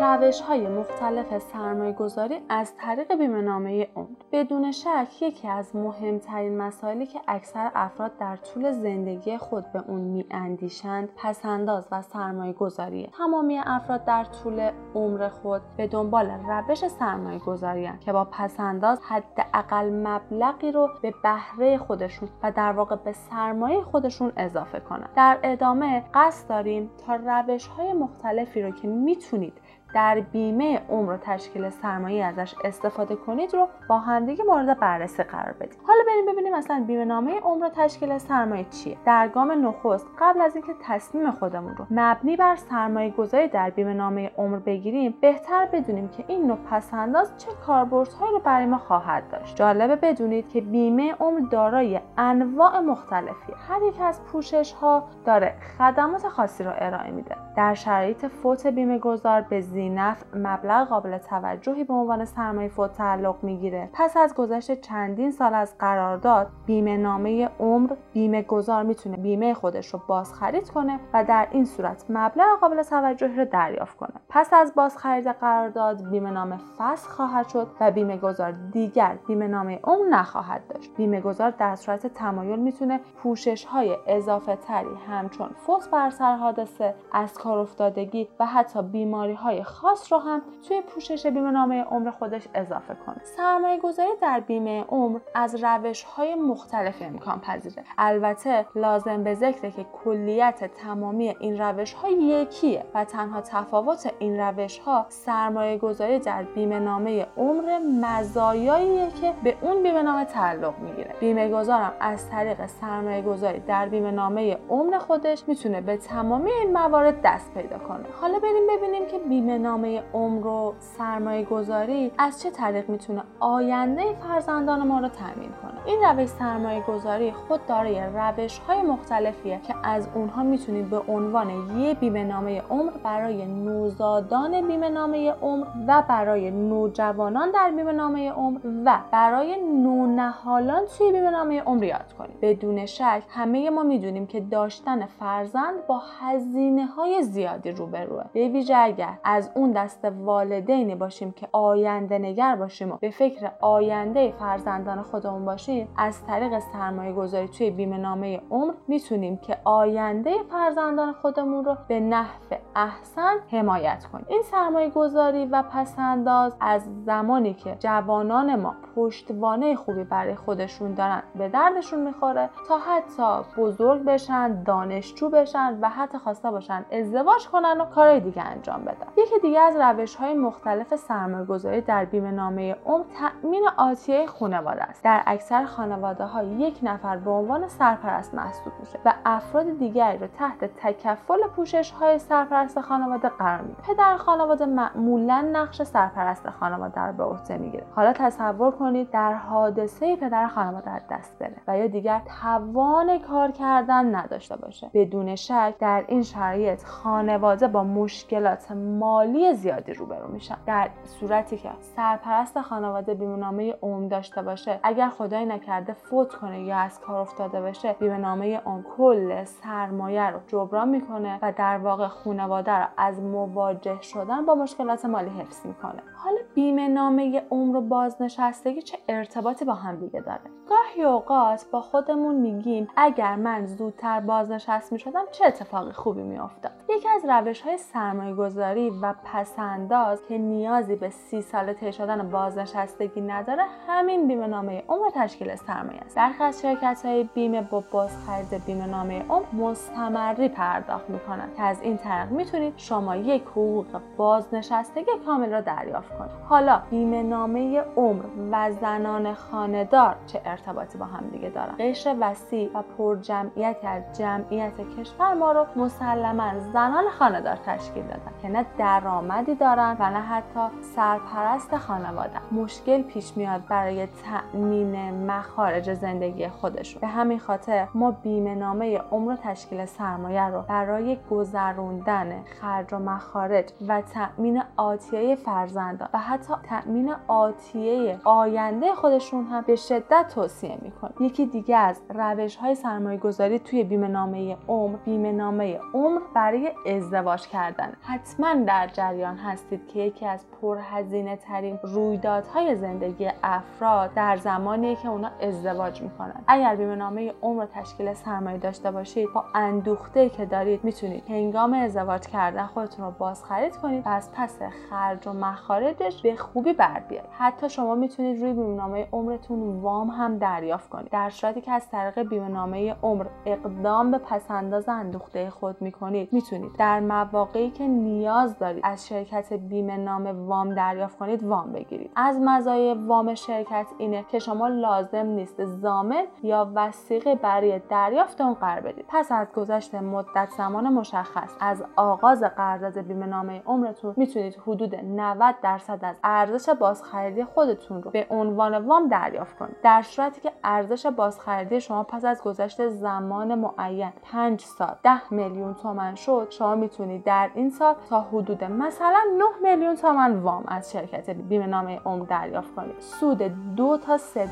روش های مختلف سرمایه گذاری از طریق بیمه نامه عمر. بدون شک یکی از مهمترین مسائلی که اکثر افراد در طول زندگی خود به اون می اندیشند پسنداز و سرمایه گذاریه تمامی افراد در طول عمر خود به دنبال روش سرمایه گذاری که با پسنداز حداقل مبلغی رو به بهره خودشون و در واقع به سرمایه خودشون اضافه کنند. در ادامه قصد داریم تا روش های مختلفی رو که می‌تونید در بیمه عمر و تشکیل سرمایه ازش استفاده کنید رو با همدیگه مورد بررسی قرار بدید. حالا بریم ببینیم مثلا بیمه نامه عمر و تشکیل سرمایه چیه. در گام نخست قبل از اینکه تصمیم خودمون رو مبنی بر سرمایه گذاری در بیمه نامه عمر بگیریم بهتر بدونیم که این نوع پسنداز چه کاربردهایی رو برای ما خواهد داشت. جالبه بدونید که بیمه عمر دارای انواع مختلفی هر یک از پوشش ها داره خدمات خاصی رو ارائه میده. در شرایط فوت بیمه گذار به زینف مبلغ قابل توجهی به عنوان سرمایه فوت تعلق می‌گیره. پس از گذشت چندین سال از قرارداد بیمه نامه عمر بیمه گذار می‌تونه بیمه خودش رو بازخرید کنه و در این صورت مبلغ قابل توجهی رو دریافت کنه. پس از بازخرید قرارداد بیمه نامه فسخ خواهد شد و بیمه گذار دیگر بیمه نامه عمر نخواهد داشت. بیمه گذار در صورت تمایل می‌تونه پوشش های اضافه تری همچون فوت بر سر حادثه از کار افتادگی و حتی بیماری های خاص رو هم توی پوشش بیمه نامه عمر خودش اضافه کنه. سرمایه گذاری در بیمه عمر از روش های مختلف امکان پذیره. البته لازم به ذکره که کلیت تمامی این روش ها یکیه و تنها تفاوت این روش ها سرمایه گذاری در بیمه نامه عمر مزایاییه که به اون بیمه نامه تعلق می‌گیره. بیمه گذارم از طریق سرمایه گذاری در بیمه نامه عمر خودش می‌تونه به تمامی این موارد دست پیدا کنه. حالا بریم ببینیم که بیمه نامه عمر و سرمایه گذاری از چه طریق می‌تونه آینده فرزندان ما رو تامین کنه؟ این روش سرمایه گذاری خود دارای روش های مختلفیه که از اونها می‌تونید به عنوان یه بیمه نامه عمر برای نوزادان بیمه نامه عمر و برای نوجوانان در بیمه نامه عمر و برای نونهالان توی بیمه نامه عمر یاد کنید. بدون شک همه ما می‌دونیم که داشتن فرزند با هزینه های زیادی روبروه. به ویژه اگر از اون دست والدینی باشیم که آینده نگر باشیم و به فکر آینده فرزندان خودمون باشیم از طریق سرمایه گذاری توی بیمه نامه عمر می‌تونیم که آینده فرزندان خودمون رو به نحو احسن حمایت کنیم. این سرمایه گذاری و پسنداز از زمانی که جوانان ما پشتوانه خوبی برای خودشون دارن به دردشون می‌خوره تا حتی بزرگ بشن دانشجو بشن و حتی خواسته باشن ازدواج کنن و کارهای دیگه انجام بدن. یکی دیگه از روش های مختلف سرمایه گذاری در بیمه نامه عمر تأمین آتیه خانواده است. در اکثر خانواده ها یک نفر به عنوان سرپرست محسوب میشه و افراد دیگری رو تحت تکفل پوشش های سرپرست خانواده قرار میده. پدر خانواده معمولا نقش سرپرست خانواده رو به عهده می‌گیره. حالا تصور کنید در حادثه پدر خانواده از دست بره و یا دیگر توان کار کردن نداشته باشه. بدون شک در این شرایط خانواده با مشکلات مالی زیادی روبرو میشن. در صورتی که سرپرست خانواده بیمهنامه عمر داشته باشه اگر خدای نکرده فوت کنه یا از کار افتاده بشه بیمهنامه عمر کل سرمایه رو جبران می‌کنه و در واقع خانواده رو از مواجه شدن با مشکلات مالی حفظ می‌کنه. حالا بیمه نامه عمر و بازنشستگی چه ارتباطی با هم دیگه داره؟ گاهی اوقات با خودمون میگیم اگر من زودتر بازنشست می‌شدم چه اتفاقی خوبی میافتاد؟ یکی از روش های سرمایه گذاری و پسنداز که نیازی به سی ساله طی شدن بازنشستگی نداره همین بیمه نامه عمر سرمایه است. برخی از شرکت های بیمه با بازخرید بیمه نامه عمر مستمری پرداخت می‌کنند که از این طریق می‌تونید شما یک حقوق بازنشستگی کامل را دریافت کنید. حالا بیمه نامه عمر و زنان خانهدار چه ارتباطی با هم دیگه دارن؟ قشر وسیع و پرجمعیتی از جمعیت کشور ما رو مسلما زنان خانهدار تشکیل دادن که نه درآمدی دارن و نه حتی سرپرست خانواده. مشکل پیش میاد برای تأمین مخارج زندگی خودشون. به همین خاطر ما بیمه نامه عمر تشکیل سرمایه رو برای گذروندن خرج و مخارج و تأمین آتیه فرزندان و حتی تأمین آتیه آینده خودشون هم به شدت توصیه می‌کنیم یکی دیگه از روش های سرمایه گذاری توی بیمه نامه عمر بیمه نامه عمر برای ازدواج کردن. حتما در جریان هستید که یکی از پرهزینه ترین رویدادهای زندگی افراد در زمانی که اونا ازدواج می‌کنن. اگر بیمه نامه عمر تشکیل سرمایه داشته باشید با اندوخته که دارید می‌تونید هنگام ازدواج کردن خودتون رو باز خرید کنید و از پس خرج و مخارجش به خوبی بر بیارید. حتی شما می‌تونید روی بیمه نامه عمرتون وام هم دریافت کنید. در صورتی که از طریق بیمه نامه عمر اقدام به پسنداز اندوخته خود می‌کنید می‌تونید در مواقعی که نیاز دارید از شرکت بیمه نامه وام دریافت کنید وام بگیرید. از مزایای وام شرکت اینه که شما لازم نیست. زامن یا وسیقه برای دریافت اون قرار بدید. پس از گذشت مدت زمان مشخص از آغاز قرارداد بیمه نامه عمرتون می‌تونید حدود 90 درصد از ارزش بازخریدی خودتون رو به عنوان وام دریافت کنید. در صورتی که ارزش بازخریدی شما پس از گذشت زمان معین 5 سال 10 میلیون تومن شد شما می‌تونید در این سال تا حدود مثلا 9 میلیون تومن وام از شرکت بیمه نامه عمر دریافت کنید. سود دو تا 3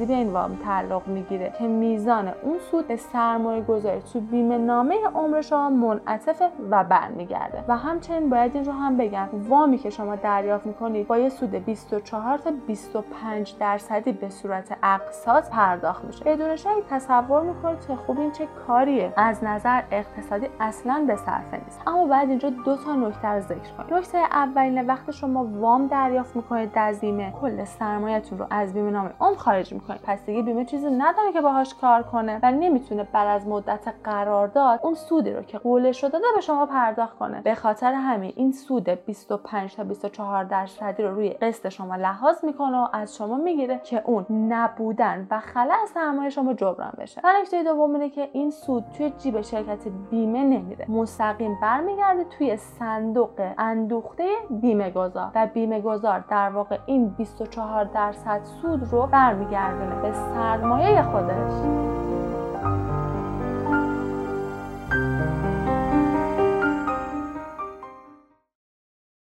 درصدی به این وام تعلق می‌گیره که میزان اون سود به سرمایه گذاری تو بیمه نامه عمر شما منعطف و برمیگرده. و همچنین باید این رو هم بگم وامی که شما دریافت می‌کنید با یه سود 24 تا 25 درصدی به صورت اقساط پرداخت میشه. بدون شک تصور می‌کنید که خوب این چه کاریه. از نظر اقتصادی اصلا به صرفه نیست. اما بعد اینجا دو تا نکته رو ذکر کنیم. نکته اولین وقت شما وام دریافت می‌کنید در بیمه کل سرمایهتون رو از بیمه نامه عمر خارج می‌کنید. پس دیگه بیمه چیزی نداره که باهاش کار کنه و نمی‌تونه بعد از مدت قرارداد اون سودی رو که قوله شده داده به شما پرداخت کنه. به خاطر همین این سود 25 تا 24 درصدی رو روی قسط شما لحاظ می‌کنه و از شما می‌گیره که اون نبودن و خلع سرمایه شما جبران بشه. نکته دوم اینه که این سود توی جیب شرکت بیمه نمیره. مستقیم برمیگرده توی صندوق اندوخته بیمه گذار و بیمه گذار در واقع این 24 درصد سود رو برمیگردونه به سرمایه خودش.